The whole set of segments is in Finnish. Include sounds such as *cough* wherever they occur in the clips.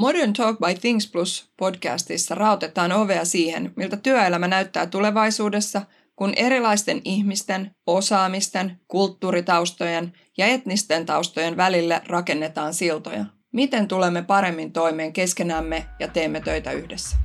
Modern Talk by Things Plus podcastissa rautetaan ovea siihen, miltä työelämä näyttää tulevaisuudessa, kun erilaisten ihmisten, osaamisten, kulttuuritaustojen ja etnisten taustojen välille rakennetaan siltoja. Miten tulemme paremmin toimeen keskenämme ja teemme töitä yhdessä?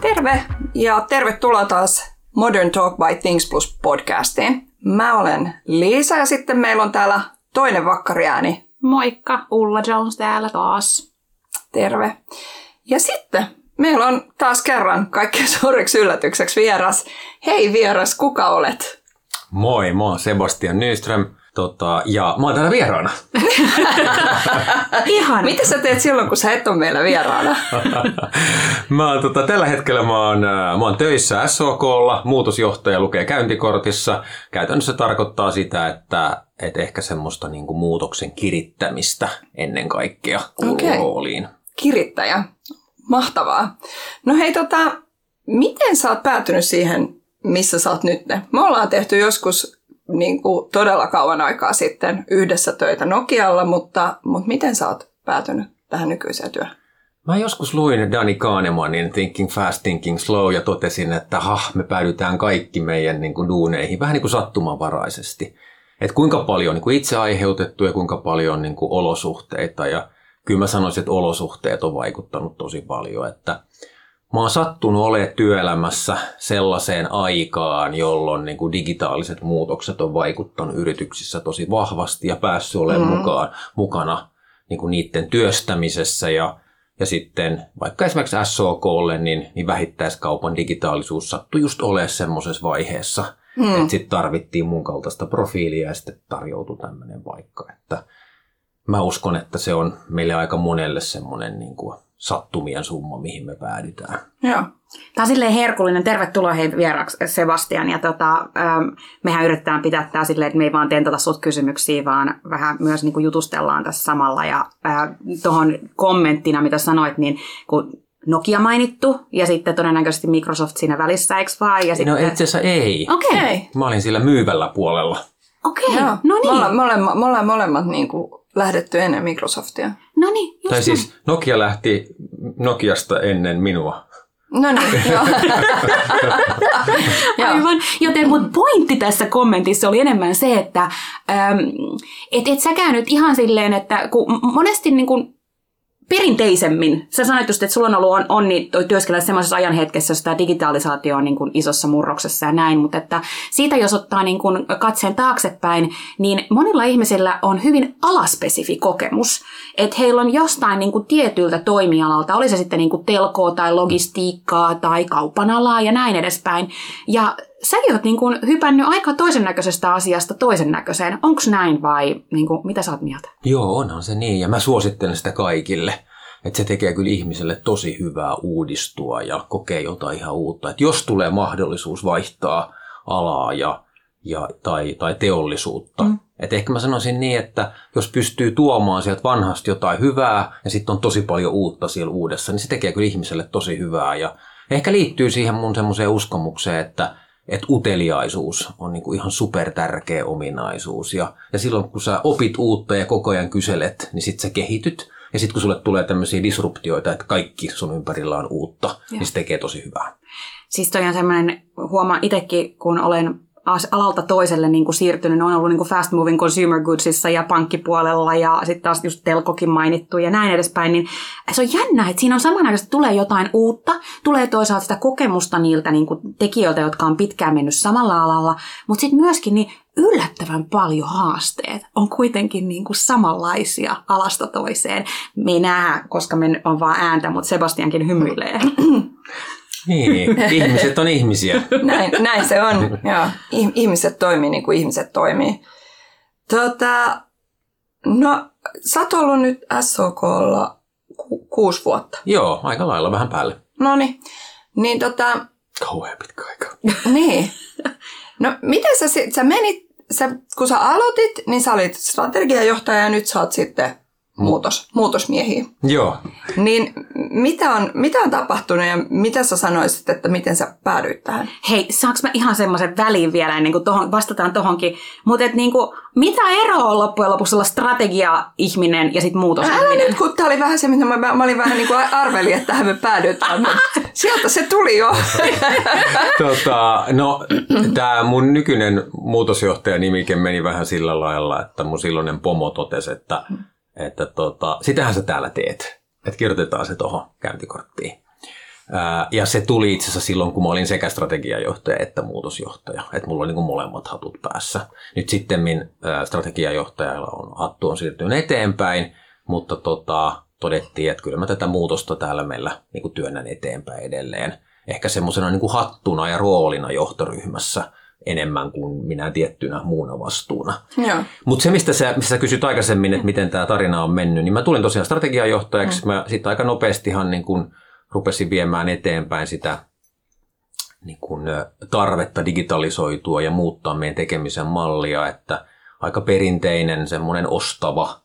Terve ja tervetuloa taas Modern Talk by Things Plus podcastiin. Mä olen Liisa ja sitten meillä on täällä toinen vakkariääni. Moikka, Ulla Jones täällä taas. Terve. Ja sitten meillä on taas kerran kaikkein *laughs* suureksi yllätykseksi vieras. Hei vieras, kuka olet? Moi, mä oon Sebastian Nyström. Tota, ja mä oon täällä vieraana. *laughs* Ihan. Mitä sä teet silloin, kun sä et ole meillä vieraana? *laughs* mä tota, tällä hetkellä mä oon, äh, mä oon töissä SOKlla, muutosjohtaja lukee käyntikortissa. Käytännössä tarkoittaa sitä, että et ehkä semmoista niin kuin muutoksen kirittämistä ennen kaikkea okay. rooliin. Kirittäjä. Mahtavaa. No hei, tota, miten sä oot päätynyt siihen, missä sä oot nyt? Me ollaan tehty joskus niin kuin todella kauan aikaa sitten yhdessä töitä Nokialla, mutta, mutta miten sä oot päätynyt tähän nykyiseen työhön? Mä joskus luin Danny Kahnemanin Thinking Fast, Thinking Slow ja totesin, että ha, me päädytään kaikki meidän niin kuin, duuneihin vähän niin kuin sattumanvaraisesti. Että kuinka paljon niin kuin itse aiheutettu ja kuinka paljon niin kuin, olosuhteita. Ja kyllä mä sanoisin, että olosuhteet on vaikuttanut tosi paljon. Että Mä oon sattunut olemaan työelämässä sellaiseen aikaan, jolloin niin kuin digitaaliset muutokset on vaikuttanut yrityksissä tosi vahvasti ja päässyt olemaan mm. mukaan, mukana niin kuin niiden työstämisessä ja, ja sitten vaikka esimerkiksi SOKlle, niin, niin vähittäiskaupan digitaalisuus sattui just olemaan semmoisessa vaiheessa, mm. että sitten tarvittiin mun kaltaista profiilia ja sitten tarjoutui tämmöinen paikka. Että mä uskon, että se on meille aika monelle semmoinen niin kuin sattumien summa, mihin me päädytään. Joo. Tämä on silleen herkullinen. Tervetuloa hei vieraaksi Sebastian. Ja tota, ähm, mehän yritetään pitää tämä silleen, että me ei vaan tentata sut kysymyksiä, vaan vähän myös niin kuin jutustellaan tässä samalla. Ja äh, tuohon kommenttina, mitä sanoit, niin kun Nokia mainittu ja sitten todennäköisesti Microsoft siinä välissä, eikö vaan? Ja sitten... No itse asiassa ei. Okei. Okay. Mä olin sillä myyvällä puolella. Okei, okay. no niin. Me ollaan, me ollaan, me ollaan molemmat niin kuin lähdetty ennen Microsoftia. No niin, just Tai siis Nokia lähti Nokiasta ennen minua. No niin, *laughs* *laughs* joo. Aivan. Joten mun pointti tässä kommentissa oli enemmän se, että ähm, et, et säkään nyt ihan silleen, että kun monesti niin kun perinteisemmin, sä sanoit just, että sulla on ollut on, onni työskennellä semmoisessa ajanhetkessä, jossa tämä digitalisaatio on niin kuin isossa murroksessa ja näin, mutta että siitä jos ottaa niin kuin katseen taaksepäin, niin monilla ihmisillä on hyvin alaspesifi kokemus, että heillä on jostain niin kuin tietyltä toimialalta, oli se sitten niin kuin telkoa tai logistiikkaa tai kaupan alaa ja näin edespäin, ja säkin oot niin kuin hypännyt aika toisen näköisestä asiasta toisen näköiseen. Onko näin vai niin kuin, mitä sä oot mieltä? Joo, onhan se niin ja mä suosittelen sitä kaikille. Että se tekee kyllä ihmiselle tosi hyvää uudistua ja kokee jotain ihan uutta. Että jos tulee mahdollisuus vaihtaa alaa ja, ja, tai, tai teollisuutta. Mm. Et ehkä mä sanoisin niin, että jos pystyy tuomaan sieltä vanhasta jotain hyvää ja sitten on tosi paljon uutta siellä uudessa, niin se tekee kyllä ihmiselle tosi hyvää. Ja ehkä liittyy siihen mun semmoiseen uskomukseen, että että uteliaisuus on niin kuin ihan super tärkeä ominaisuus. Ja, ja silloin kun sä opit uutta ja koko ajan kyselet, niin sit sä kehityt. Ja sitten kun sulle tulee tämmöisiä disruptioita, että kaikki sun ympärillä on uutta, ja. niin se tekee tosi hyvää. Siis toi on semmoinen, huomaan itsekin, kun olen alalta toiselle niin kuin siirtynyt. Ne on ollut niin kuin fast moving consumer goodsissa ja pankkipuolella ja sitten taas just telkokin mainittu ja näin edespäin. Niin se on jännä, että siinä on samanaikaisesti tulee jotain uutta, tulee toisaalta sitä kokemusta niiltä niin kuin tekijöiltä, jotka on pitkään mennyt samalla alalla, mutta sitten myöskin niin yllättävän paljon haasteet on kuitenkin niin kuin samanlaisia alasta toiseen. Näe, koska me on vaan ääntä, mutta Sebastiankin hymyilee. Niin, *laughs* ihmiset on ihmisiä. näin, näin se on. *laughs* Joo. Ihmiset toimii niin kuin ihmiset toimii. Tota, no, sä oot ollut nyt SOKlla ku- kuusi vuotta. Joo, aika lailla vähän päälle. No niin, tota... Kauhean pitkä aika. *laughs* niin. No, miten sä, sä menit, sä, kun sä aloitit, niin sä olit strategiajohtaja ja nyt sä oot sitten muutos, muutosmiehiä. Joo. Niin mitä on, mitä on tapahtunut ja mitä sä sanoisit, että miten sä päädyit tähän? Hei, saanko mä ihan semmoisen väliin vielä ennen kuin tohon, vastataan tohonkin. Mutta niinku, mitä eroa on loppujen lopuksi olla strategia-ihminen ja sitten muutosihminen? Älä nyt, kun tää oli vähän se, mitä mä, mä olin vähän niin kuin arvelin, että tähän me päädytään, *laughs* sieltä se tuli jo. *laughs* tota, no, tämä mun nykyinen muutosjohtaja nimike meni vähän sillä lailla, että mun silloinen pomo totesi, että, että tota, sitähän sä täällä teet. Että kirjoitetaan se tuohon käyntikorttiin. Ja se tuli itse asiassa silloin, kun mä olin sekä strategiajohtaja että muutosjohtaja. Että mulla oli niin molemmat hatut päässä. Nyt sitten strategiajohtajalla on hattu on siirtynyt eteenpäin, mutta tota, todettiin, että kyllä mä tätä muutosta täällä meillä niin työnnän eteenpäin edelleen. Ehkä semmoisena niin hattuna ja roolina johtoryhmässä enemmän kuin minä tiettynä muuna vastuuna. Mutta se, mistä sä, mistä sä kysyt aikaisemmin, että miten tämä tarina on mennyt, niin mä tulin tosiaan strategiajohtajaksi. Mm. Mä sitten aika nopeastihan niin kun rupesin viemään eteenpäin sitä niin kun, tarvetta digitalisoitua ja muuttaa meidän tekemisen mallia, että aika perinteinen semmoinen ostava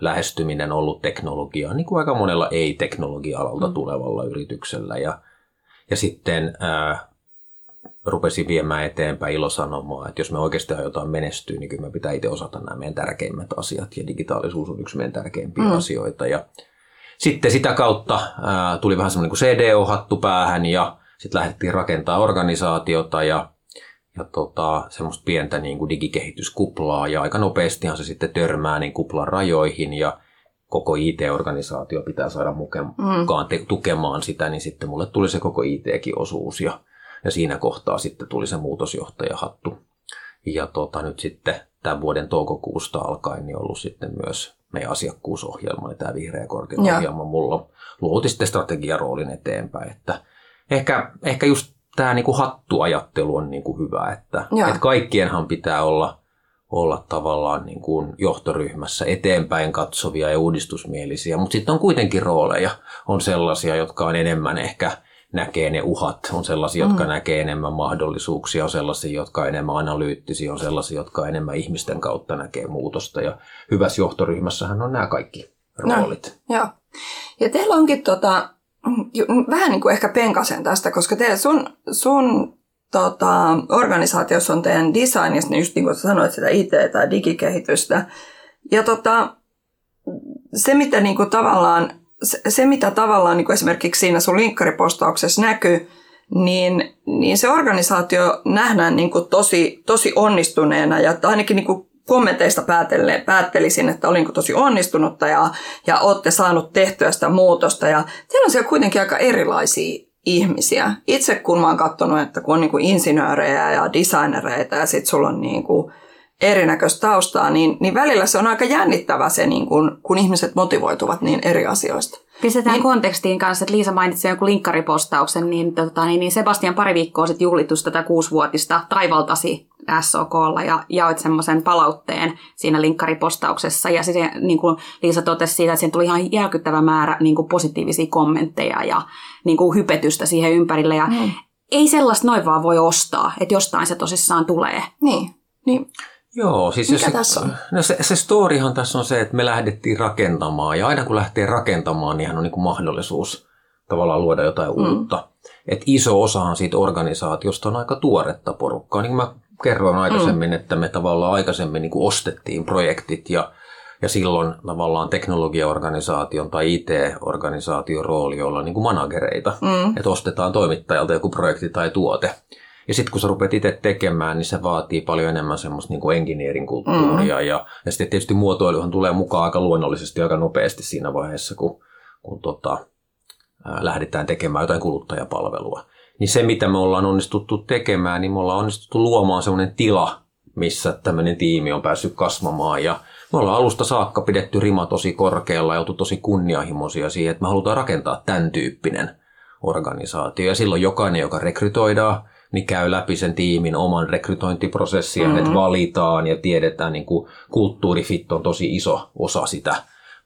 lähestyminen ollut teknologiaa, niin kuin aika monella ei-teknologia-alalta mm. tulevalla yrityksellä. Ja, ja sitten rupesin viemään eteenpäin ilosanomaa, että jos me oikeasti aiotaan menestyä, niin kyllä me pitää itse osata nämä meidän tärkeimmät asiat, ja digitaalisuus on yksi meidän tärkeimpiä mm. asioita. Ja sitten sitä kautta ää, tuli vähän semmoinen kuin CDO-hattu päähän, ja sitten lähdettiin rakentaa organisaatiota, ja ja tota, semmoista pientä niin kuin digikehityskuplaa ja aika nopeastihan se sitten törmää niin kuplan rajoihin ja koko IT-organisaatio pitää saada mukaan mm. tukemaan sitä, niin sitten mulle tuli se koko IT-kin osuus ja, ja siinä kohtaa sitten tuli se muutosjohtajahattu. Ja tota, nyt sitten tämän vuoden toukokuusta alkaen niin ollut sitten myös meidän asiakkuusohjelma, ja tämä vihreä kortin ohjelma mulla luoti sitten strategiaroolin eteenpäin. Että ehkä, ehkä just tämä niinku hattuajattelu on niinku hyvä, että, että kaikkienhan pitää olla, olla tavallaan niinku johtoryhmässä eteenpäin katsovia ja uudistusmielisiä, mutta sitten on kuitenkin rooleja. On sellaisia, jotka on enemmän ehkä näkee ne uhat, on sellaisia, mm. jotka näkee enemmän mahdollisuuksia, on sellaisia, jotka on enemmän analyyttisiä, on sellaisia, jotka enemmän ihmisten kautta näkee muutosta. Ja hyvässä johtoryhmässähän on nämä kaikki roolit. No, joo. Ja teillä onkin tota, vähän niin kuin ehkä penkasen tästä, koska te, sun, sun tota, organisaatiossa on teidän designista, niin just niin kuin sanoit, sitä IT- tai digikehitystä. Ja tota, se, mitä niin kuin tavallaan, se, mitä tavallaan niin kuin esimerkiksi siinä sun linkkaripostauksessa näkyy, niin, niin se organisaatio nähdään niin kuin tosi, tosi onnistuneena ja ainakin niin kuin kommenteista päättelisin, että olinko tosi onnistunutta ja, ja olette saanut tehtyä sitä muutosta. Ja teillä on siellä kuitenkin aika erilaisia ihmisiä. Itse kun mä oon katsonut, että kun on niin insinöörejä ja designereita ja sitten sulla on niin kuin erinäköistä taustaa, niin, niin välillä se on aika jännittävä se, niin kun, kun ihmiset motivoituvat niin eri asioista. Pistetään niin, kontekstiin kanssa, että Liisa mainitsi jonkun linkkaripostauksen, niin, tota, niin, niin Sebastian pari viikkoa sitten juhlitus tätä kuusivuotista taivaltasi SOKlla ja jaoit semmoisen palautteen siinä linkkaripostauksessa. Ja se, niin kuin Liisa totesi siitä, että siihen tuli ihan järkyttävä määrä niin kuin positiivisia kommentteja ja niin kuin hypetystä siihen ympärille. Ja mm. ei sellaista noin vaan voi ostaa, että jostain se tosissaan tulee. Niin, niin. Joo, siis Mikä jos tässä on? No se, se storyhan tässä on se, että me lähdettiin rakentamaan ja aina kun lähtee rakentamaan, niin on niin kuin mahdollisuus tavallaan luoda jotain mm. uutta. Et iso osahan siitä organisaatiosta on aika tuoretta porukkaa. Niin kuin mä kerroin aikaisemmin, mm. että me tavallaan aikaisemmin niin kuin ostettiin projektit ja, ja silloin tavallaan teknologiaorganisaation tai IT-organisaation rooli olla niin kuin managereita. Mm. Että ostetaan toimittajalta joku projekti tai tuote. Ja sitten kun sä rupeat itse tekemään, niin se vaatii paljon enemmän semmoista niin kuin engineerin kulttuuria. Mm. Ja, ja sitten tietysti muotoiluhan tulee mukaan aika luonnollisesti aika nopeasti siinä vaiheessa, kun, kun tota, ää, lähdetään tekemään jotain kuluttajapalvelua niin se mitä me ollaan onnistuttu tekemään, niin me ollaan onnistuttu luomaan sellainen tila, missä tämmöinen tiimi on päässyt kasvamaan ja me ollaan alusta saakka pidetty rima tosi korkealla ja oltu tosi kunnianhimoisia siihen, että me halutaan rakentaa tämän tyyppinen organisaatio. Ja silloin jokainen, joka rekrytoidaan, niin käy läpi sen tiimin oman rekrytointiprosessin, mm-hmm. että valitaan ja tiedetään, niin kuin kulttuurifit on tosi iso osa sitä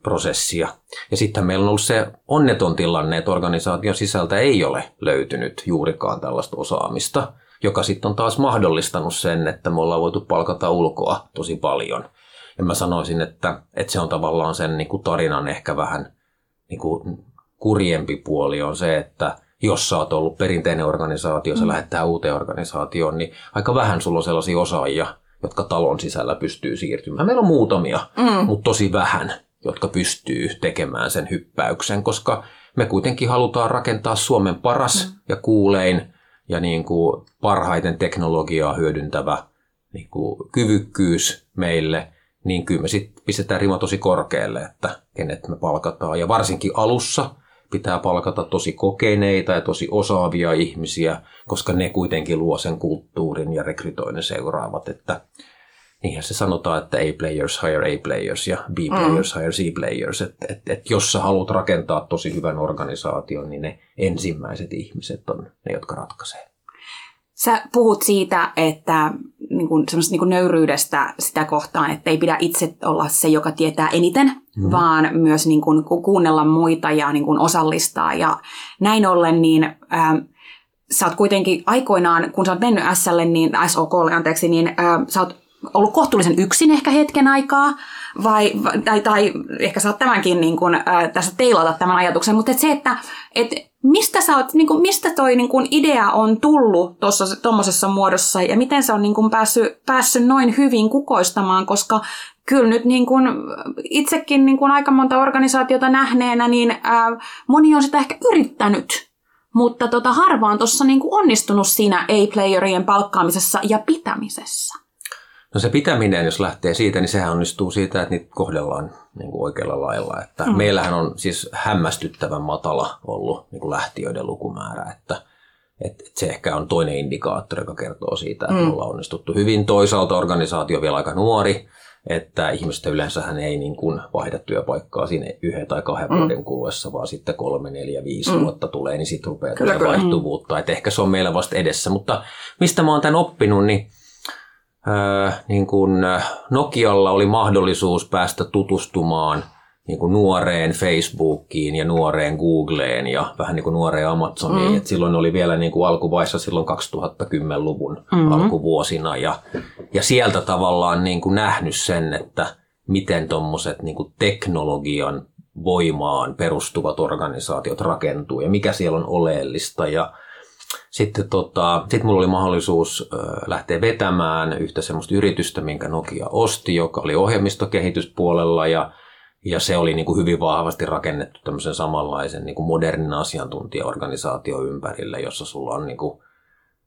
prosessia. Ja sitten meillä on ollut se onneton tilanne, että organisaation sisältä ei ole löytynyt juurikaan tällaista osaamista, joka sitten on taas mahdollistanut sen, että me ollaan voitu palkata ulkoa tosi paljon. Ja mä sanoisin, että, että se on tavallaan sen niin kuin tarinan ehkä vähän niin kuin kurjempi puoli on se, että jos sä oot ollut perinteinen organisaatio, mm. lähettää uuteen organisaatioon, niin aika vähän sulla on sellaisia osaajia, jotka talon sisällä pystyy siirtymään. Meillä on muutamia, mm. mutta tosi vähän, jotka pystyy tekemään sen hyppäyksen, koska me kuitenkin halutaan rakentaa Suomen paras mm. ja kuulein ja niin kuin parhaiten teknologiaa hyödyntävä niin kuin kyvykkyys meille, niin kyllä me sitten pistetään rima tosi korkealle, että kenet me palkataan. Ja varsinkin alussa pitää palkata tosi kokeneita ja tosi osaavia ihmisiä, koska ne kuitenkin luo sen kulttuurin ja rekrytoinnin seuraavat, että niinhän se sanotaan, että A-players hire A-players ja B-players mm. hire C-players. Että et, et jos sä haluat rakentaa tosi hyvän organisaation, niin ne ensimmäiset ihmiset on ne, jotka ratkaisee. Sä puhut siitä, että niin kuin, niin kuin nöyryydestä sitä kohtaan, että ei pidä itse olla se, joka tietää eniten, mm-hmm. vaan myös niin kuin, kuunnella muita ja niin kuin osallistaa. Ja näin ollen, niin äh, sä oot kuitenkin aikoinaan, kun sä oot mennyt SL, niin, SOKlle, anteeksi, niin äh, sä oot ollut kohtuullisen yksin ehkä hetken aikaa, vai, tai, tai ehkä saat tämänkin niin kuin, äh, tässä teilata tämän ajatuksen, mutta et se, että et mistä, sä oot, niin kuin, mistä toi niin kuin idea on tullut tuommoisessa muodossa ja miten se on niin kuin päässyt, päässyt noin hyvin kukoistamaan, koska kyllä nyt niin kuin itsekin niin kuin aika monta organisaatiota nähneenä, niin ää, moni on sitä ehkä yrittänyt, mutta tota, harva on tuossa niin onnistunut siinä A-playerien palkkaamisessa ja pitämisessä. No se pitäminen, jos lähtee siitä, niin sehän onnistuu siitä, että niitä kohdellaan niin kuin oikealla lailla. Että mm. Meillähän on siis hämmästyttävän matala ollut niin kuin lähtiöiden lukumäärä, että et, et se ehkä on toinen indikaattori, joka kertoo siitä, että mm. ollaan onnistuttu hyvin. Toisaalta organisaatio on vielä aika nuori, että ihmiset yleensä hän ei niin kuin vaihda työpaikkaa siinä yhden tai kahden mm. vuoden kuluessa, vaan sitten kolme, neljä, viisi mm. vuotta tulee, niin sitten rupeaa kyllä, kyllä. vaihtuvuutta. Mm. Että ehkä se on meillä vasta edessä. Mutta mistä mä oon tämän oppinut, niin niin kuin Nokialla oli mahdollisuus päästä tutustumaan niin kuin nuoreen Facebookiin ja nuoreen Googleen ja vähän niin kuin nuoreen Amazoniin. Mm. Et silloin oli vielä niin kuin alkuvaiheessa silloin 2010-luvun mm-hmm. alkuvuosina ja, ja sieltä tavallaan niin kuin nähnyt sen, että miten tuommoiset niin teknologian voimaan perustuvat organisaatiot rakentuu ja mikä siellä on oleellista ja sitten tota, sit mulla oli mahdollisuus lähteä vetämään yhtä semmoista yritystä, minkä Nokia osti, joka oli ohjelmistokehityspuolella ja, ja se oli niin kuin hyvin vahvasti rakennettu tämmöisen samanlaisen niin kuin modernin asiantuntijaorganisaatio ympärille, jossa sulla on niin kuin,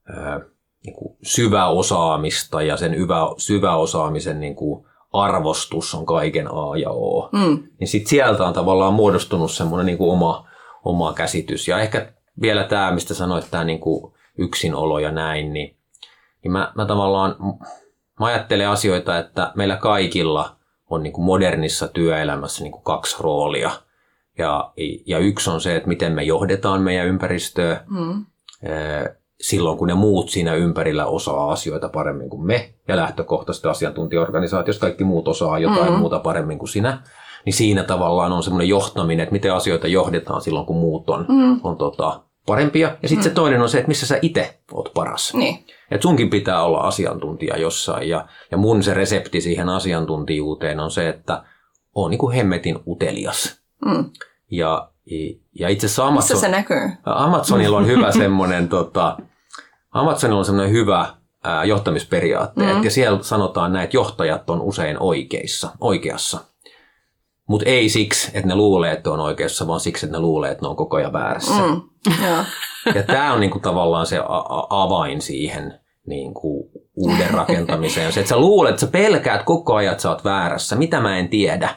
ää, niin kuin syvä osaamista ja sen hyvä, syvä osaamisen niin kuin arvostus on kaiken A ja O. Mm. Niin sit sieltä on tavallaan muodostunut semmoinen niin kuin oma, oma käsitys. Ja ehkä vielä tämä, mistä sanoit, tämä niin kuin yksinolo ja näin, niin, niin mä, mä tavallaan mä ajattelen asioita, että meillä kaikilla on niin kuin modernissa työelämässä niin kuin kaksi roolia. Ja, ja yksi on se, että miten me johdetaan meidän ympäristöä mm. silloin, kun ne muut siinä ympärillä osaa asioita paremmin kuin me. Ja lähtökohtaisesti asiantuntijaorganisaatiossa kaikki muut osaa jotain mm. muuta paremmin kuin sinä niin siinä tavallaan on semmoinen johtaminen, että miten asioita johdetaan silloin, kun muut on, mm. on tota, parempia. Ja sitten mm. se toinen on se, että missä sä itse oot paras. Niin. Et sunkin pitää olla asiantuntija jossain. Ja, ja mun se resepti siihen asiantuntijuuteen on se, että on niin kuin hemmetin utelias. Mm. Ja, ja itse asiassa Amazon, Missä se näkyy? Amazonilla on hyvä semmoinen, tota, Amazonilla on semmoinen hyvä johtamisperiaatteet. Mm. Ja siellä sanotaan näin, että johtajat on usein oikeissa, oikeassa. Mutta ei siksi, että ne luulee, että on oikeassa, vaan siksi, että ne luulee, että ne on koko ajan väärässä. Mm, ja ja tämä on niinku tavallaan se a- avain siihen niinku uuden rakentamiseen. Se, että sä luulet, että sä pelkäät koko ajan, että sä oot väärässä. Mitä mä en tiedä.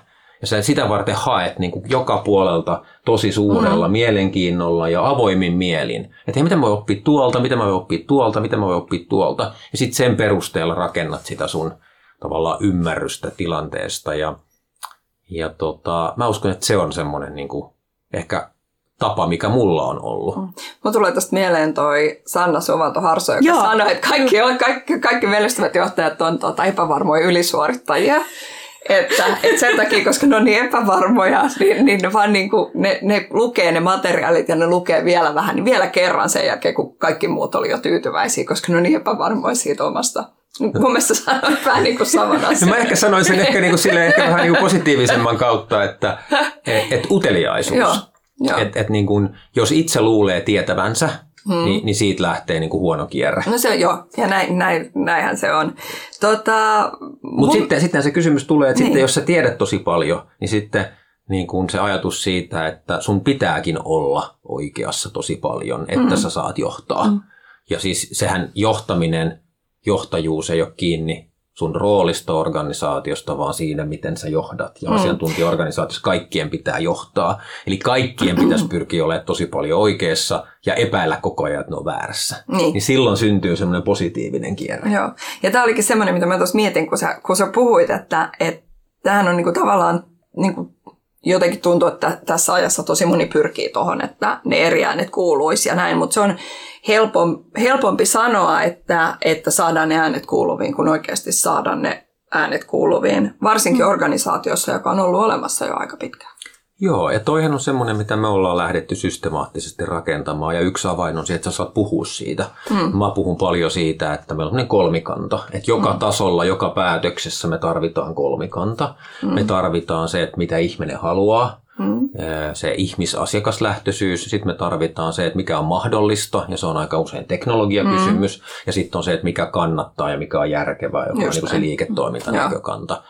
Ja sä sitä varten haet niin kuin joka puolelta tosi suurella mm. mielenkiinnolla ja avoimin mielin. Että hei, mitä mä voin oppia tuolta, mitä mä voin oppia tuolta, mitä mä voin oppia tuolta. Ja sitten sen perusteella rakennat sitä sun tavallaan ymmärrystä tilanteesta. Ja ja tota, mä uskon, että se on semmoinen niin kuin, ehkä tapa, mikä mulla on ollut. Mm. Mulla tulee tästä mieleen toi Sanna Suvanto Harso, joka Joo. sanoi, että kaikki, kaikki, kaikki menestyvät johtajat on tuota, epävarmoja ylisuorittajia. että, että sen takia, koska ne on niin epävarmoja, niin, niin ne vaan niin kuin, ne, ne lukee ne materiaalit ja ne lukee vielä vähän, niin vielä kerran sen jälkeen, kun kaikki muut oli jo tyytyväisiä, koska ne on niin epävarmoja siitä omasta Mun mielestä sanoit vähän niin kuin saman asian. No mä ehkä sanoin sen ehkä, niin kuin sille, ehkä vähän niin kuin positiivisemman kautta, että et, et uteliaisuus. Joo, joo. Et, et niin kuin, jos itse luulee tietävänsä, hmm. niin, niin siitä lähtee niin kuin huono kierre. No se joo, ja näin, näin, näinhän se on. Tota, Mutta mun... sitten, sitten se kysymys tulee, että niin. sitten jos sä tiedät tosi paljon, niin sitten niin kuin se ajatus siitä, että sun pitääkin olla oikeassa tosi paljon, että mm. sä saat johtaa. Mm. Ja siis sehän johtaminen, johtajuus ei ole kiinni sun roolista organisaatiosta, vaan siinä, miten sä johdat. Ja mm. asiantuntijaorganisaatiossa kaikkien pitää johtaa. Eli kaikkien pitäisi pyrkiä olemaan tosi paljon oikeassa ja epäillä koko ajan, että ne on väärässä. Niin, niin silloin syntyy semmoinen positiivinen kierre. Joo. Ja tämä olikin semmoinen, mitä mä tuossa mietin, kun sä, kun sä puhuit, että, että tämähän on niinku tavallaan niinku jotenkin tuntuu, että tässä ajassa tosi moni pyrkii tuohon, että ne eri äänet kuuluisi ja näin, mutta se on helpom, helpompi sanoa, että, että saadaan ne äänet kuuluviin, kun oikeasti saadaan ne äänet kuuluviin, varsinkin mm. organisaatiossa, joka on ollut olemassa jo aika pitkään. Joo, ja toihan on semmoinen, mitä me ollaan lähdetty systemaattisesti rakentamaan, ja yksi avain on se, että sä saat puhua siitä. Mm. Mä puhun paljon siitä, että meillä on kolmikanta, että joka mm. tasolla, joka päätöksessä me tarvitaan kolmikanta. Mm. Me tarvitaan se, että mitä ihminen haluaa, mm. se ihmisasiakaslähtöisyys, sitten me tarvitaan se, että mikä on mahdollista, ja se on aika usein teknologiakysymys, mm. ja sitten on se, että mikä kannattaa ja mikä on järkevää, joka Just on niin se liiketoimintanäkökanta. Mm.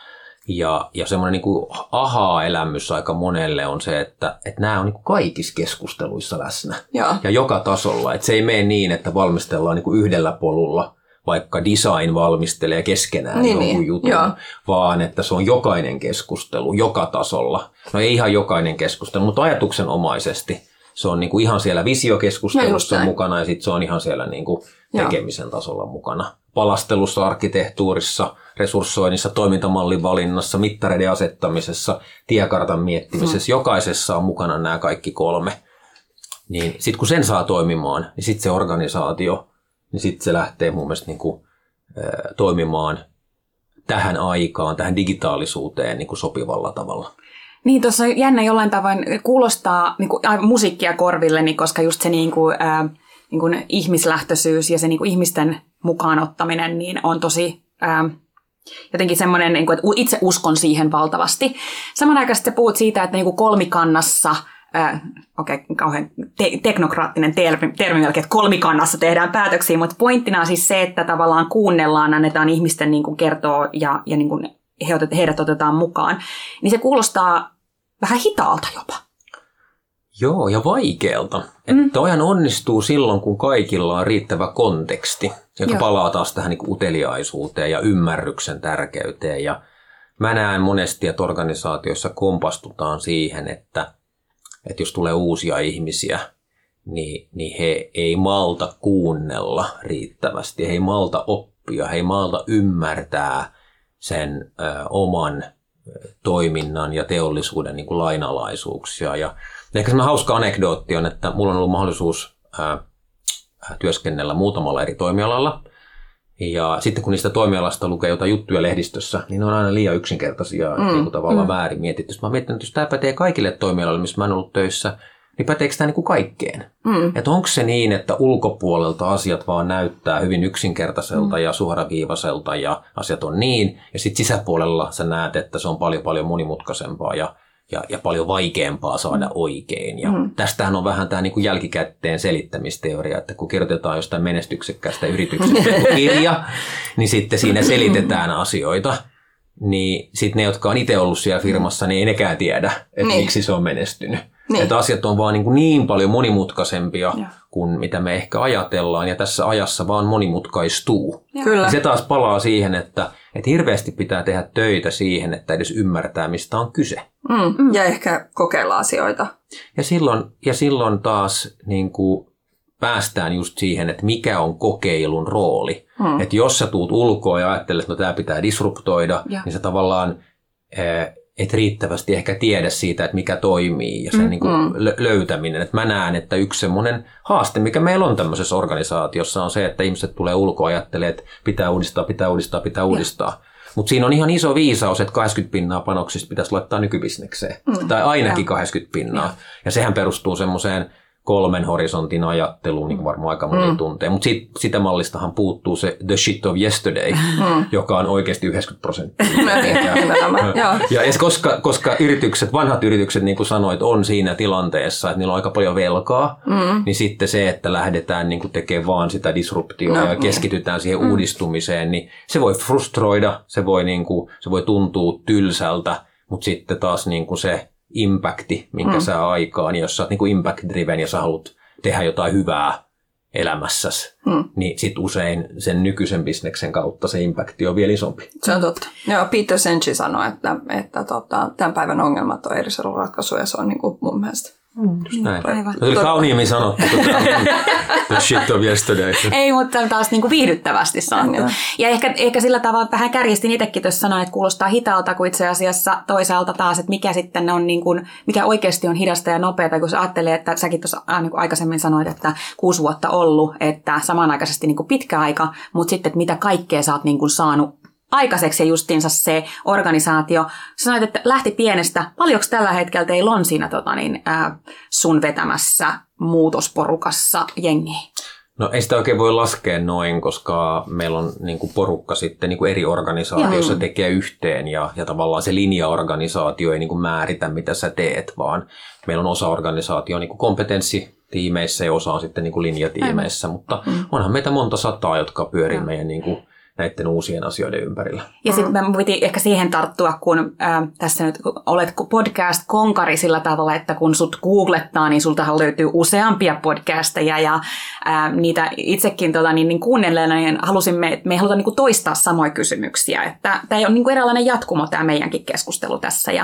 Ja, ja semmoinen niin kuin aha-elämys aika monelle on se, että, että nämä on niin kuin kaikissa keskusteluissa läsnä. Ja, ja joka tasolla. Että se ei mene niin, että valmistellaan niin kuin yhdellä polulla, vaikka design valmistelee keskenään niin, jonkun niin. jutun, Joo. vaan että se on jokainen keskustelu joka tasolla. No ei ihan jokainen keskustelu, mutta ajatuksenomaisesti se on niin kuin ihan siellä visiokeskustelussa mukana ja sitten se on ihan siellä niin kuin tekemisen tasolla mukana. Palastelussa, arkkitehtuurissa – resurssoinnissa, toimintamallin valinnassa, mittareiden asettamisessa, tiekartan miettimisessä. Mm. Jokaisessa on mukana nämä kaikki kolme. Niin sitten kun sen saa toimimaan, niin sitten se organisaatio, niin sitten se lähtee mun mielestä niin kuin, ä, toimimaan tähän aikaan, tähän digitaalisuuteen niin kuin sopivalla tavalla. Niin, tuossa jännä jollain tavoin kuulostaa niin kuin, aivan musiikkia korvilleni, koska just se niin kuin, ää, niin kuin ihmislähtöisyys ja se niin kuin ihmisten mukaanottaminen niin on tosi ää, jotenkin semmoinen, niin kuin, että itse uskon siihen valtavasti. Samanaikaisesti puhut siitä, että niin kuin kolmikannassa, äh, okei, okay, kauhean te- teknokraattinen termi, termi melkein, että kolmikannassa tehdään päätöksiä, mutta pointtina on siis se, että tavallaan kuunnellaan, annetaan ihmisten niin kuin kertoa ja, ja niin kuin heidät otetaan mukaan. Niin se kuulostaa vähän hitaalta jopa. Joo, ja vaikealta. Mm. Toihan onnistuu silloin, kun kaikilla on riittävä konteksti, joka Joo. palaa taas tähän niin uteliaisuuteen ja ymmärryksen tärkeyteen. Ja mä näen monesti, että organisaatioissa kompastutaan siihen, että, että jos tulee uusia ihmisiä, niin, niin he ei malta kuunnella riittävästi, he ei malta oppia, he ei malta ymmärtää sen ö, oman toiminnan ja teollisuuden niin kuin lainalaisuuksia. Ja ehkä semmoinen hauska anekdootti on, että mulla on ollut mahdollisuus ää, työskennellä muutamalla eri toimialalla. Ja sitten kun niistä toimialasta lukee jotain juttuja lehdistössä, niin ne on aina liian yksinkertaisia mm. niin tavallaan mm. väärin mietitty. Mä mietin, että jos tämä pätee kaikille toimialoille, missä mä oon ollut töissä, niin päteekö tämä niin kuin kaikkeen? Mm. Että onko se niin, että ulkopuolelta asiat vaan näyttää hyvin yksinkertaiselta mm. ja suoraviivaiselta ja asiat on niin, ja sitten sisäpuolella sä näet, että se on paljon paljon monimutkaisempaa ja ja, ja paljon vaikeampaa saada mm. oikein. Ja mm. tästähän on vähän tämä niin jälkikäteen selittämisteoria, että kun kirjoitetaan jostain menestyksekkäistä yrityksestä *laughs* kirja, niin sitten siinä selitetään asioita. Niin sitten ne, jotka on itse ollut siellä firmassa, niin ei nekään tiedä, että niin. miksi se on menestynyt. Niin. Että asiat on vaan niin, kuin niin paljon monimutkaisempia ja. kuin mitä me ehkä ajatellaan, ja tässä ajassa vaan monimutkaistuu. Kyllä. Ja se taas palaa siihen, että, että hirveästi pitää tehdä töitä siihen, että edes ymmärtää, mistä on kyse. Mm. mm. Ja ehkä kokeilla asioita. Ja silloin, ja silloin taas niin kuin päästään just siihen, että mikä on kokeilun rooli. Mm. Että jos sä tuut ulkoa ja ajattelet, että no, tämä pitää disruptoida, ja. niin se tavallaan et riittävästi ehkä tiedä siitä, että mikä toimii ja sen mm, niin kuin mm. löytäminen. Et mä näen, että yksi semmoinen haaste, mikä meillä on tämmöisessä organisaatiossa, on se, että ihmiset tulee ulkoa ja ajattelee, että pitää uudistaa, pitää uudistaa, pitää uudistaa. Mutta siinä on ihan iso viisaus, että 80 pinnaa panoksista pitäisi laittaa nykybisnekseen. Mm, tai ainakin ja. 80 pinnaa. Ja. ja sehän perustuu semmoiseen kolmen horisontin ajattelu, niin kuin varmaan aika moni mm. tuntee. Mutta sit, sitä mallistahan puuttuu se the shit of yesterday, mm. joka on oikeasti 90 prosenttia. *laughs* ja, ja koska, koska yritykset, vanhat yritykset, niin kuin sanoit, on siinä tilanteessa, että niillä on aika paljon velkaa, mm. niin sitten se, että lähdetään niin kuin tekemään vaan sitä disruptioa no, ja keskitytään niin. siihen mm. uudistumiseen, niin se voi frustroida, se voi, niin kuin, se voi tuntua tylsältä, mutta sitten taas niin kuin se impacti, minkä mm. saa aikaan, niin jos sä oot niin kuin impact-driven ja sä haluat tehdä jotain hyvää elämässäsi, mm. niin sit usein sen nykyisen bisneksen kautta se impacti on vielä isompi. Se on totta. Joo, Peter Senchi sanoi, että, että tota, tämän päivän ongelmat on eri ratkaisuja, se on niin kuin mun mielestä Mm, Just näin. Aivan. Se oli kauniimmin sanottu. The *laughs* shit of yesterday. Ei, mutta taas niin kuin viihdyttävästi sanottu. Ja ehkä, ehkä sillä tavalla vähän kärjistin itsekin tuossa sanoa, että kuulostaa hitaalta, kun itse asiassa toisaalta taas, että mikä sitten on, niin kuin, mikä oikeasti on hidasta ja nopeata, kun sä ajattelee, että säkin tuossa niin kuin aikaisemmin sanoit, että kuusi vuotta ollut, että samanaikaisesti niin kuin pitkä aika, mutta sitten, että mitä kaikkea sä oot niin kuin saanut aikaiseksi ja justiinsa se organisaatio. Sanoit, että lähti pienestä. Paljonko tällä hetkellä teillä on siinä tota, niin, ää, sun vetämässä muutosporukassa jengi? No ei sitä oikein voi laskea noin, koska meillä on niin kuin porukka sitten niin kuin eri organisaatioissa Joo. tekee yhteen ja, ja tavallaan se linjaorganisaatio ei niin kuin määritä, mitä sä teet, vaan meillä on osa organisaatio niin kuin kompetenssitiimeissä ja osa on sitten niin kuin linjatiimeissä, Aivan. mutta mm. onhan meitä monta sataa, jotka pyörii meidän niin kuin näiden uusien asioiden ympärillä. Ja sitten mä piti ehkä siihen tarttua, kun äh, tässä nyt olet podcast-konkari sillä tavalla, että kun sut googlettaa, niin sultahan löytyy useampia podcasteja ja äh, niitä itsekin tota, niin, niin kuunnelleena niin halusimme, että me ei haluta niin kuin toistaa samoja kysymyksiä. Että tämä on niin kuin eräänlainen jatkumo tämä meidänkin keskustelu tässä. Ja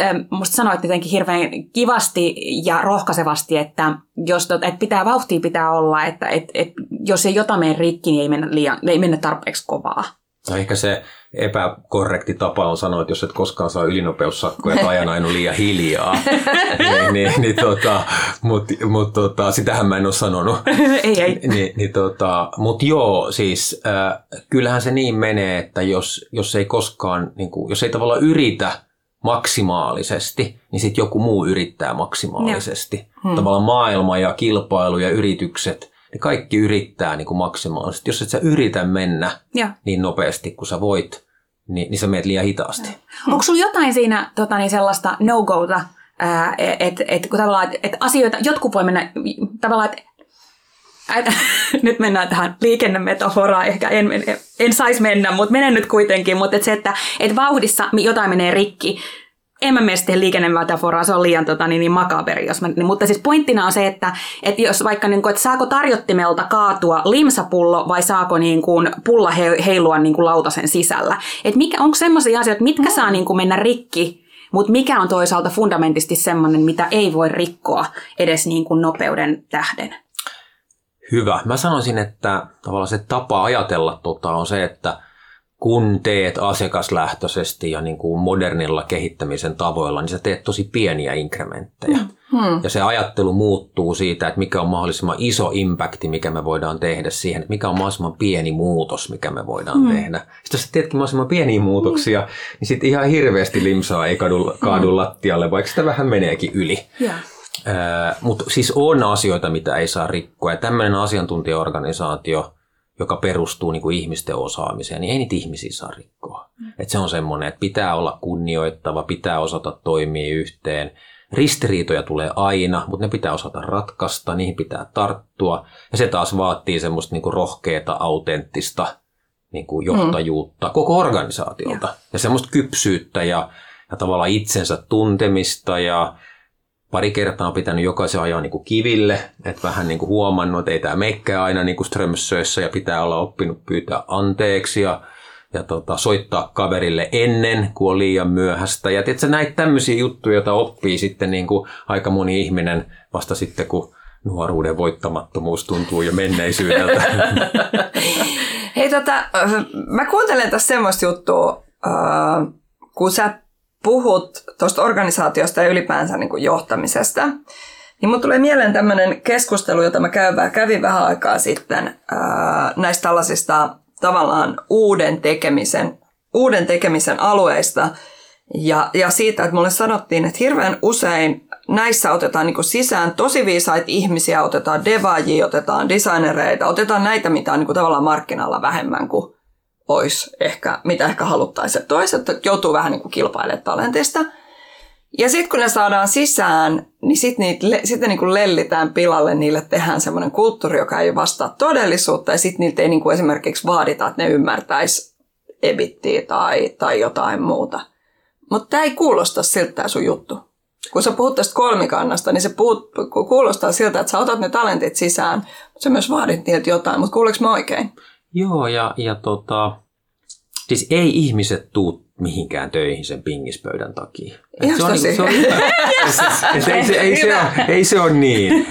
äh, musta sanoit jotenkin hirveän kivasti ja rohkaisevasti, että jos tot, että pitää vauhtia pitää olla, että et, et, jos ei jotain mene rikki, niin ei mennä, liian, ei mennä tarpeeksi kovaa. No ehkä se epäkorrekti tapa on sanoa, että jos et koskaan saa ylinopeussakkoja tai ajan aina liian hiljaa, *laughs* niin, niin, niin tota, mutta mut, tota, sitähän mä en ole sanonut. *laughs* ei, ei. Niin, niin, tota, mutta joo, siis äh, kyllähän se niin menee, että jos, jos ei koskaan, niin kuin, jos ei tavallaan yritä maksimaalisesti, niin sitten joku muu yrittää maksimaalisesti. Hmm. Tavallaan maailma ja kilpailu ja yritykset, ne kaikki yrittää niin kuin maksimaalisesti. Jos et sä yritä mennä ja. niin nopeasti kuin sä voit, niin, niin sä meet liian hitaasti. Hmm. Onko sulla jotain siinä tota, niin sellaista no-gota, että et, tavallaan, et, et asioita, jotkut voi mennä tavallaan, että *laughs* nyt mennään tähän liikennemetaforaan, ehkä en, en, en saisi mennä, mutta menen nyt kuitenkin, mutta et se, että et vauhdissa jotain menee rikki, en mä mene sitten se on liian tota, niin, niin makaberi. Jos mä, niin, mutta siis pointtina on se, että, että jos vaikka, niin kuin, että saako tarjottimelta kaatua limsapullo vai saako niin kuin, pulla heilua niin kuin lautasen sisällä. Et mikä, onko sellaisia asioita, mitkä saa niin kuin, mennä rikki, mutta mikä on toisaalta fundamentisti sellainen, mitä ei voi rikkoa edes niin kuin nopeuden tähden? Hyvä. Mä sanoisin, että tavallaan se tapa ajatella tota on se, että kun teet asiakaslähtöisesti ja niin kuin modernilla kehittämisen tavoilla, niin sä teet tosi pieniä inkrementtejä. Hmm. Ja se ajattelu muuttuu siitä, että mikä on mahdollisimman iso impakti, mikä me voidaan tehdä siihen, että mikä on mahdollisimman pieni muutos, mikä me voidaan hmm. tehdä. Sitten jos sä teetkin mahdollisimman pieniä muutoksia, hmm. niin sitten ihan hirveästi limsaa ei kadu, kaadu hmm. lattialle, vaikka sitä vähän meneekin yli. Yeah. Mutta siis on asioita, mitä ei saa rikkoa. Ja tämmöinen asiantuntijaorganisaatio, joka perustuu niin kuin ihmisten osaamiseen, niin ei niitä ihmisiä saa rikkoa. Mm. Et se on semmoinen, että pitää olla kunnioittava, pitää osata toimia yhteen. Ristiriitoja tulee aina, mutta ne pitää osata ratkaista, niihin pitää tarttua. Ja se taas vaatii semmoista niin kuin rohkeata, autenttista niin kuin johtajuutta mm. koko organisaatiolta. Ja. ja semmoista kypsyyttä ja, ja tavallaan itsensä tuntemista ja pari kertaa on pitänyt jokaisen ajaa niin kuin kiville, että vähän niin kuin huomannut, että ei tämä meikkää aina niin kuin Strömsössä ja pitää olla oppinut pyytää anteeksi ja, ja tota, soittaa kaverille ennen kuin on liian myöhäistä. Ja tiedätkö, näitä tämmöisiä juttuja, joita oppii sitten niin kuin aika moni ihminen vasta sitten, kun nuoruuden voittamattomuus tuntuu jo menneisyydeltä. *laughs* Hei tota, mä kuuntelen tässä semmoista juttua, kun sä puhut tuosta organisaatiosta ja ylipäänsä niin kuin johtamisesta, niin mun tulee mieleen tämmöinen keskustelu, jota mä käyn, kävin vähän aikaa sitten ää, näistä tällaisista tavallaan uuden tekemisen, uuden tekemisen alueista. Ja, ja siitä, että mulle sanottiin, että hirveän usein näissä otetaan niin sisään tosi viisaita ihmisiä, otetaan devaajia, otetaan designereita, otetaan näitä, mitä on niin tavallaan markkinalla vähemmän kuin olisi ehkä, mitä ehkä haluttaisiin. Toiset joutuu vähän niin kilpailemaan talentista. Ja sitten kun ne saadaan sisään, niin sitten sit niin kuin lellitään pilalle, niille tehdään semmoinen kulttuuri, joka ei vastaa todellisuutta, ja sitten niiltä ei niin kuin esimerkiksi vaadita, että ne ymmärtäisi ebittiä tai, tai jotain muuta. Mutta tämä ei kuulosta siltä sun juttu. Kun sä puhut tästä kolmikannasta, niin se puhut, kuulostaa siltä, että sä otat ne talentit sisään, mutta sä myös vaadit niiltä jotain, mutta kuuleeko mä oikein? Joo, ja, ja tota, siis ei ihmiset tuu mihinkään töihin sen pingispöydän takia. Ihan se on, se on, *laughs* ei, se, ei, se on, ei se ole niin.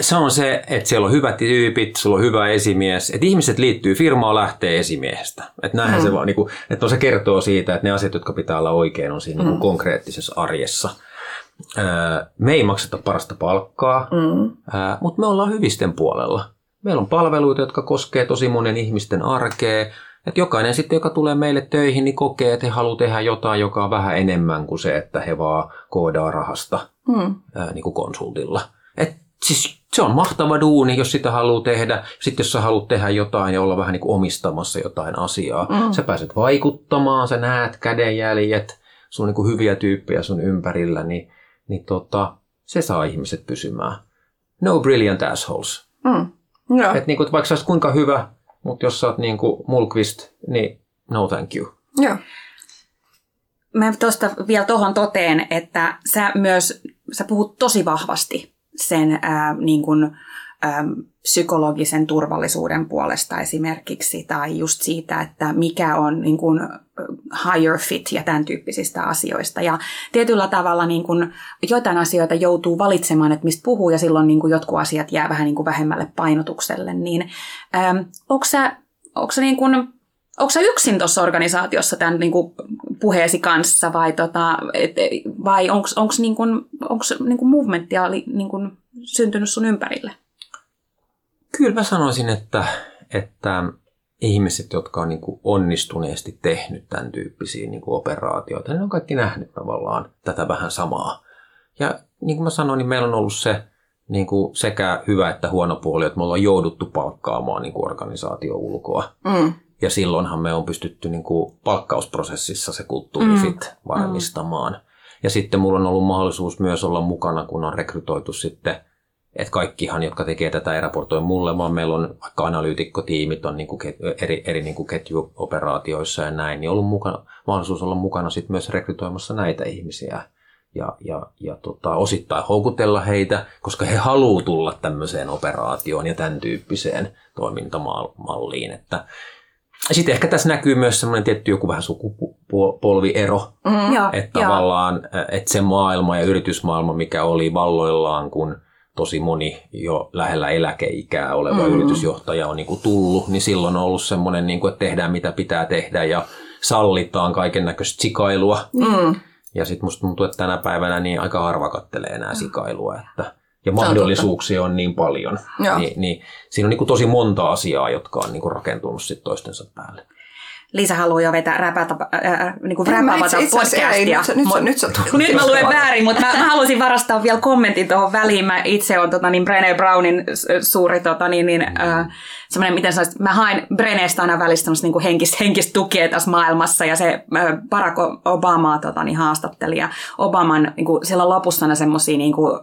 Se on se, että siellä on hyvät tyypit, sulla on hyvä esimies. Että ihmiset liittyy firmaan lähtee esimiehestä. Että näinhän mm. se vaan, niin kuin, että se kertoo siitä, että ne asiat, jotka pitää olla oikein, on siinä mm. niin konkreettisessa arjessa. Me ei makseta parasta palkkaa, mm. mutta me ollaan hyvisten puolella. Meillä on palveluita, jotka koskee tosi monen ihmisten arkea. Että jokainen sitten, joka tulee meille töihin, niin kokee, että he haluaa tehdä jotain, joka on vähän enemmän kuin se, että he vaan koodaa rahasta mm. ää, niin kuin konsultilla. Et siis se on mahtava duuni, jos sitä haluaa tehdä. Sitten jos sä haluat tehdä jotain ja olla vähän niin kuin omistamassa jotain asiaa, mm. sä pääset vaikuttamaan, sä näet kädenjäljet, sun on niin kuin hyviä tyyppejä sun ympärillä, niin, niin tota, se saa ihmiset pysymään. No brilliant assholes. Mm. Yeah. Et niin kuin, vaikka sä kuinka hyvä, mutta jos sä oot niin kuin Mulkvist, niin no thank you. Joo. Mä tuosta vielä tuohon toteen, että sä myös, sä puhut tosi vahvasti sen ää, niin kuin, ää, psykologisen turvallisuuden puolesta esimerkiksi, tai just siitä, että mikä on niin kuin, higher fit ja tämän tyyppisistä asioista. Ja tietyllä tavalla niin kuin, joitain asioita joutuu valitsemaan, että mistä puhuu, ja silloin niin kuin, jotkut asiat jää vähän niin kuin vähemmälle painotukselle. Niin, ähm, onko sä, onko sä niin kuin, Onko yksin tuossa organisaatiossa tämän niin kuin, puheesi kanssa vai, tota, vai onko niin kuin, niin kuin movementia niin kuin, syntynyt sun ympärille? Kyllä mä sanoisin, että, että ihmiset, jotka on niin kuin onnistuneesti tehnyt tämän tyyppisiä niin kuin operaatioita, ne on kaikki nähnyt tavallaan tätä vähän samaa. Ja niin kuin mä sanoin, niin meillä on ollut se niin kuin sekä hyvä että huono puoli, että me ollaan jouduttu palkkaamaan niin kuin organisaatio ulkoa. Mm. Ja silloinhan me on pystytty niin kuin palkkausprosessissa se kulttuurifit mm. varmistamaan. Mm. Ja sitten mulla on ollut mahdollisuus myös olla mukana, kun on rekrytoitu sitten – että kaikkihan, jotka tekee tätä, ei raportoi mulle, vaan meillä on vaikka analyytikkotiimit on niin kuin eri, eri niin kuin ketjuoperaatioissa ja näin, niin on ollut mukana, mahdollisuus olla mukana sit myös rekrytoimassa näitä ihmisiä ja, ja, ja tota, osittain houkutella heitä, koska he haluavat tulla tämmöiseen operaatioon ja tämän tyyppiseen toimintamalliin. Että, sitten ehkä tässä näkyy myös semmoinen tietty joku vähän sukupolviero, mm, että tavallaan että se maailma ja yritysmaailma, mikä oli valloillaan, kun tosi moni jo lähellä eläkeikää oleva mm. yritysjohtaja on niin kuin tullut, niin silloin on ollut semmoinen, niin kuin, että tehdään mitä pitää tehdä ja sallitaan kaiken näköistä sikailua. Mm. Ja sitten musta tuntuu, että tänä päivänä niin aika harva kattelee enää sikailua. Että, ja mahdollisuuksia on, on niin paljon. Niin, niin, siinä on niin kuin tosi monta asiaa, jotka on niin kuin rakentunut sit toistensa päälle. Liisa haluaa jo vetää räpätä, äh, niin kuin räpävata podcastia. Ei, nyt, nyt, nyt, nyt, nyt mä luen väärin, mutta mä, mä haluaisin varastaa vielä kommentin tuohon väliin. Mä itse olen tota, niin Brené Brownin suuri tota, niin, niin, äh, semmoinen, miten sanoisit, mä haen Brenestä aina välistä niin henkistä, henkistä tukea tässä maailmassa. Ja se äh, Barack Obama tota, niin, haastatteli ja Obaman niin kuin, siellä lopussa aina semmoisia niin kuin,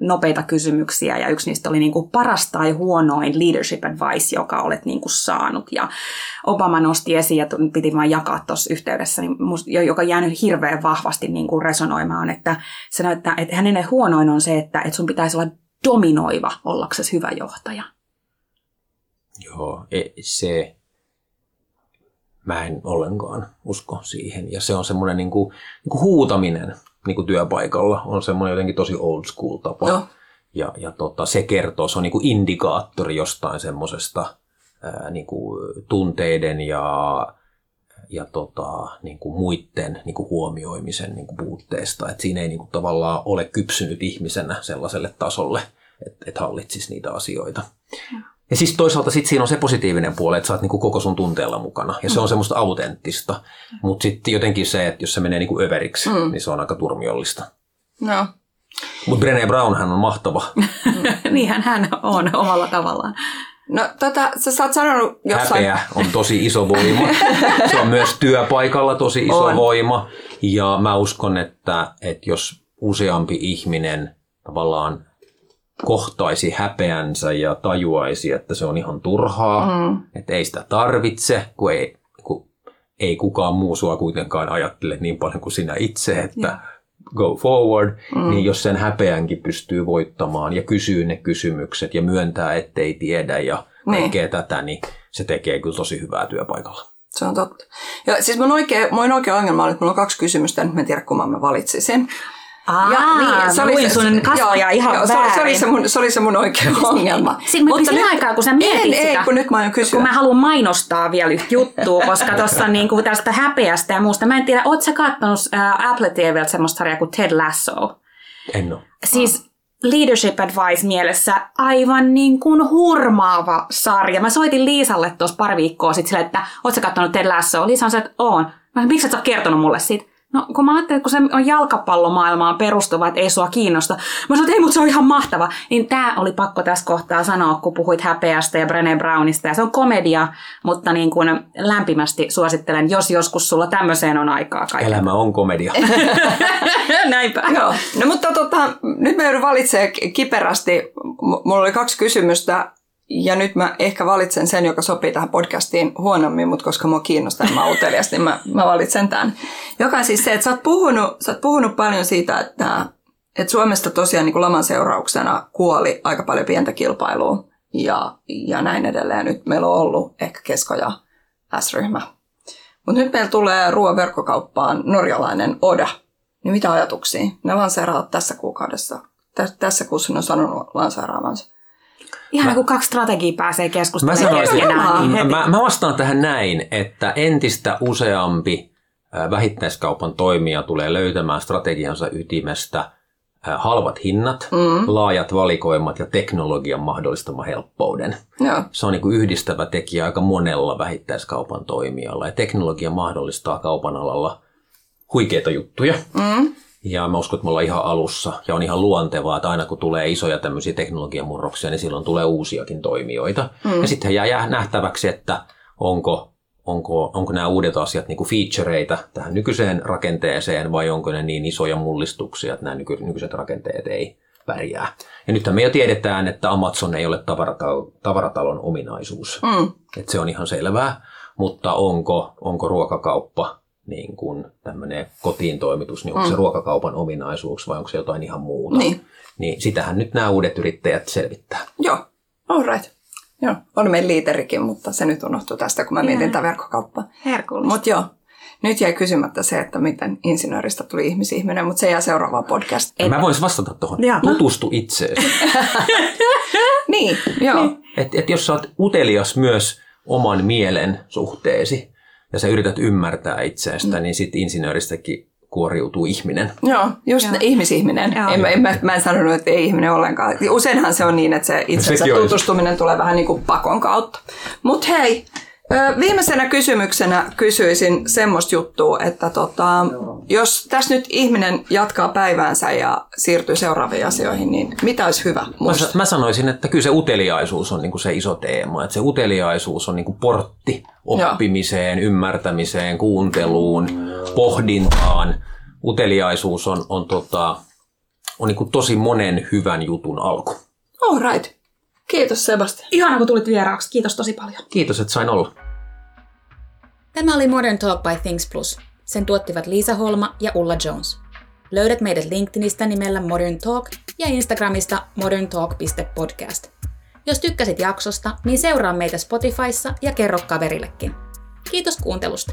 nopeita kysymyksiä. Ja yksi niistä oli niin kuin, paras tai huonoin leadership advice, joka olet niin kuin, saanut? Ja Obama nosti esiin ja piti vain jakaa tuossa yhteydessä, niin musta, joka on jäänyt hirveän vahvasti niin kuin resonoimaan, että se näyttää, että hänen huonoin on se, että, että sun pitäisi olla dominoiva ollaksesi hyvä johtaja. Joo, e, se, mä en ollenkaan usko siihen. Ja se on semmoinen niin kuin, niin kuin huutaminen niin kuin työpaikalla on semmoinen jotenkin tosi old school tapa. Joo. Ja, ja tota, se kertoo, se on niin kuin indikaattori jostain semmoisesta niin kuin tunteiden ja, ja tota, niin kuin muiden niin kuin huomioimisen niin kuin puutteesta. Et siinä ei niin kuin tavallaan ole kypsynyt ihmisenä sellaiselle tasolle, että et hallitsisi niitä asioita. Ja siis toisaalta sit siinä on se positiivinen puoli, että sä oot niinku koko sun tunteella mukana. Ja se on semmoista autenttista. Mutta sitten jotenkin se, että jos se menee niinku överiksi, mm. niin se on aika turmiollista. No. Mutta Brené Brownhan on mahtava. *laughs* Niinhän hän on omalla tavallaan. No tota, sä, sä oot sanonut jossain... Häpeä on tosi iso voima. *laughs* Se on myös työpaikalla tosi iso On. voima. Ja mä uskon, että, että jos useampi ihminen tavallaan kohtaisi häpeänsä ja tajuaisi, että se on ihan turhaa, mm. että ei sitä tarvitse, kun ei, kun ei kukaan muu sua kuitenkaan ajattele niin paljon kuin sinä itse, että go forward, mm. niin jos sen häpeänkin pystyy voittamaan ja kysyy ne kysymykset ja myöntää, ettei tiedä ja niin. tätä, niin se tekee kyllä tosi hyvää työpaikalla. Se on totta. Ja siis mun oikea, mun oikea ongelma on, että mulla on kaksi kysymystä, nyt mä en tiedä kumman mä valitsisin. Aa, Ja niin, se oli sun kasvoja ihan joo, se, oli- se, oli se, mun, se oli se mun oikea ongelma. Sitten mä kysyn aikaa, kun sä mietit en, sitä. Ei, kun nyt mä aion kysyä. kun mä haluan mainostaa vielä yhtä juttua, koska *laughs* tuossa niinku tästä häpeästä ja muusta, mä en tiedä, oot sä kattonut äh, Apple TVltä semmoista sarjaa kuin Ted Lasso? En ole. Siis leadership advice mielessä aivan niin kuin hurmaava sarja. Mä soitin Liisalle tuossa pari viikkoa sitten että oot sä kattonut Ted Lasso? Liisa on se, että oon. Mä miksi et sä oot kertonut mulle siitä? No kun mä ajattelin, että kun se on jalkapallomaailmaan perustuva, että ei sua kiinnosta. Mä sanoin, että ei, mutta se on ihan mahtava. Niin tää oli pakko tässä kohtaa sanoa, kun puhuit häpeästä ja Brené Brownista. Ja se on komedia, mutta niin kuin lämpimästi suosittelen, jos joskus sulla tämmöiseen on aikaa kaiken. Elämä on komedia. *laughs* Näinpä. Joo, no mutta tota, nyt mä joudun valitsemaan ki- kiperästi. M- Mulla oli kaksi kysymystä ja nyt mä ehkä valitsen sen, joka sopii tähän podcastiin huonommin, mutta koska mua kiinnostaa mä utelias, niin mä, mä valitsen tämän. Joka siis se, että sä oot puhunut, sä oot puhunut paljon siitä, että, että Suomesta tosiaan niin kuin laman seurauksena kuoli aika paljon pientä kilpailua ja, ja näin edelleen. Nyt meillä on ollut ehkä Kesko ja S-ryhmä. Mutta nyt meillä tulee ruoan verkkokauppaan norjalainen Oda. Niin mitä ajatuksia? Ne lanseeraavat tässä kuukaudessa. Tä- tässä kuussa ne on sanonut lanseeraavansa. Ihan kun kaksi strategiaa pääsee Mä, keskustelemaan sanoisin, keskenään, niin mä, mä, mä vastaan tähän näin, että entistä useampi vähittäiskaupan toimija tulee löytämään strategiansa ytimestä halvat hinnat, mm. laajat valikoimat ja teknologian mahdollistama helppouden. Joo. Se on niin kuin yhdistävä tekijä aika monella vähittäiskaupan toimijalla ja teknologia mahdollistaa kaupan alalla huikeita juttuja. Mm. Ja mä uskon, että me ollaan ihan alussa ja on ihan luontevaa, että aina kun tulee isoja tämmöisiä teknologiamurroksia, niin silloin tulee uusiakin toimijoita. Mm. Ja sitten jää nähtäväksi, että onko, onko, onko nämä uudet asiat niin kuin featureita tähän nykyiseen rakenteeseen vai onko ne niin isoja mullistuksia, että nämä nyky, nykyiset rakenteet ei pärjää. Ja nythän me jo tiedetään, että Amazon ei ole tavaratal- tavaratalon ominaisuus. Mm. Että se on ihan selvää, mutta onko, onko ruokakauppa niin kuin tämmöinen kotiin toimitus, niin onko mm. se ruokakaupan ominaisuus vai onko se jotain ihan muuta? Niin. niin sitähän nyt nämä uudet yrittäjät selvittää. Joo. All right. Joo. Oli meidän liiterikin, mutta se nyt unohtui tästä, kun mä mietin tätä verkkokauppaa. Herkullista. Mutta joo. Nyt jäi kysymättä se, että miten insinööristä tuli ihmisihminen, mutta se jää seuraavaan podcastiin. Mä voisin vastata tuohon. Tutustu itseesi. *laughs* Niin, joo. Niin. et, et jos sä oot utelias myös oman mielen suhteesi ja sä yrität ymmärtää itseästä, mm. niin sit insinööristäkin kuoriutuu ihminen. Joo, just Joo. ne, ihmisihminen. Joo. En, mä- en, mä, mä en sanonut, että ei ihminen ollenkaan. Useinhan se on niin, että se itsensä Sekin olisi. tutustuminen tulee vähän niin kuin pakon kautta. Mutta hei, viimeisenä kysymyksenä kysyisin semmoista juttua, että tota, jos tässä nyt ihminen jatkaa päiväänsä ja siirtyy seuraaviin asioihin, niin mitä olisi hyvä Mä, sa- mä sanoisin, että kyllä se uteliaisuus on niinku se iso teema. Että se uteliaisuus on niinku portti oppimiseen, ymmärtämiseen, kuunteluun, pohdintaan. Uteliaisuus on, on, tota, on niinku tosi monen hyvän jutun alku. All right. Kiitos Sebastian. Ihana, kun tulit vieraaksi. Kiitos tosi paljon. Kiitos, että sain olla. Tämä oli Modern Talk by Things Plus. Sen tuottivat Liisa Holma ja Ulla Jones. Löydät meidät LinkedInistä nimellä Modern Talk ja Instagramista moderntalk.podcast. Jos tykkäsit jaksosta, niin seuraa meitä Spotifyssa ja kerro kaverillekin. Kiitos kuuntelusta.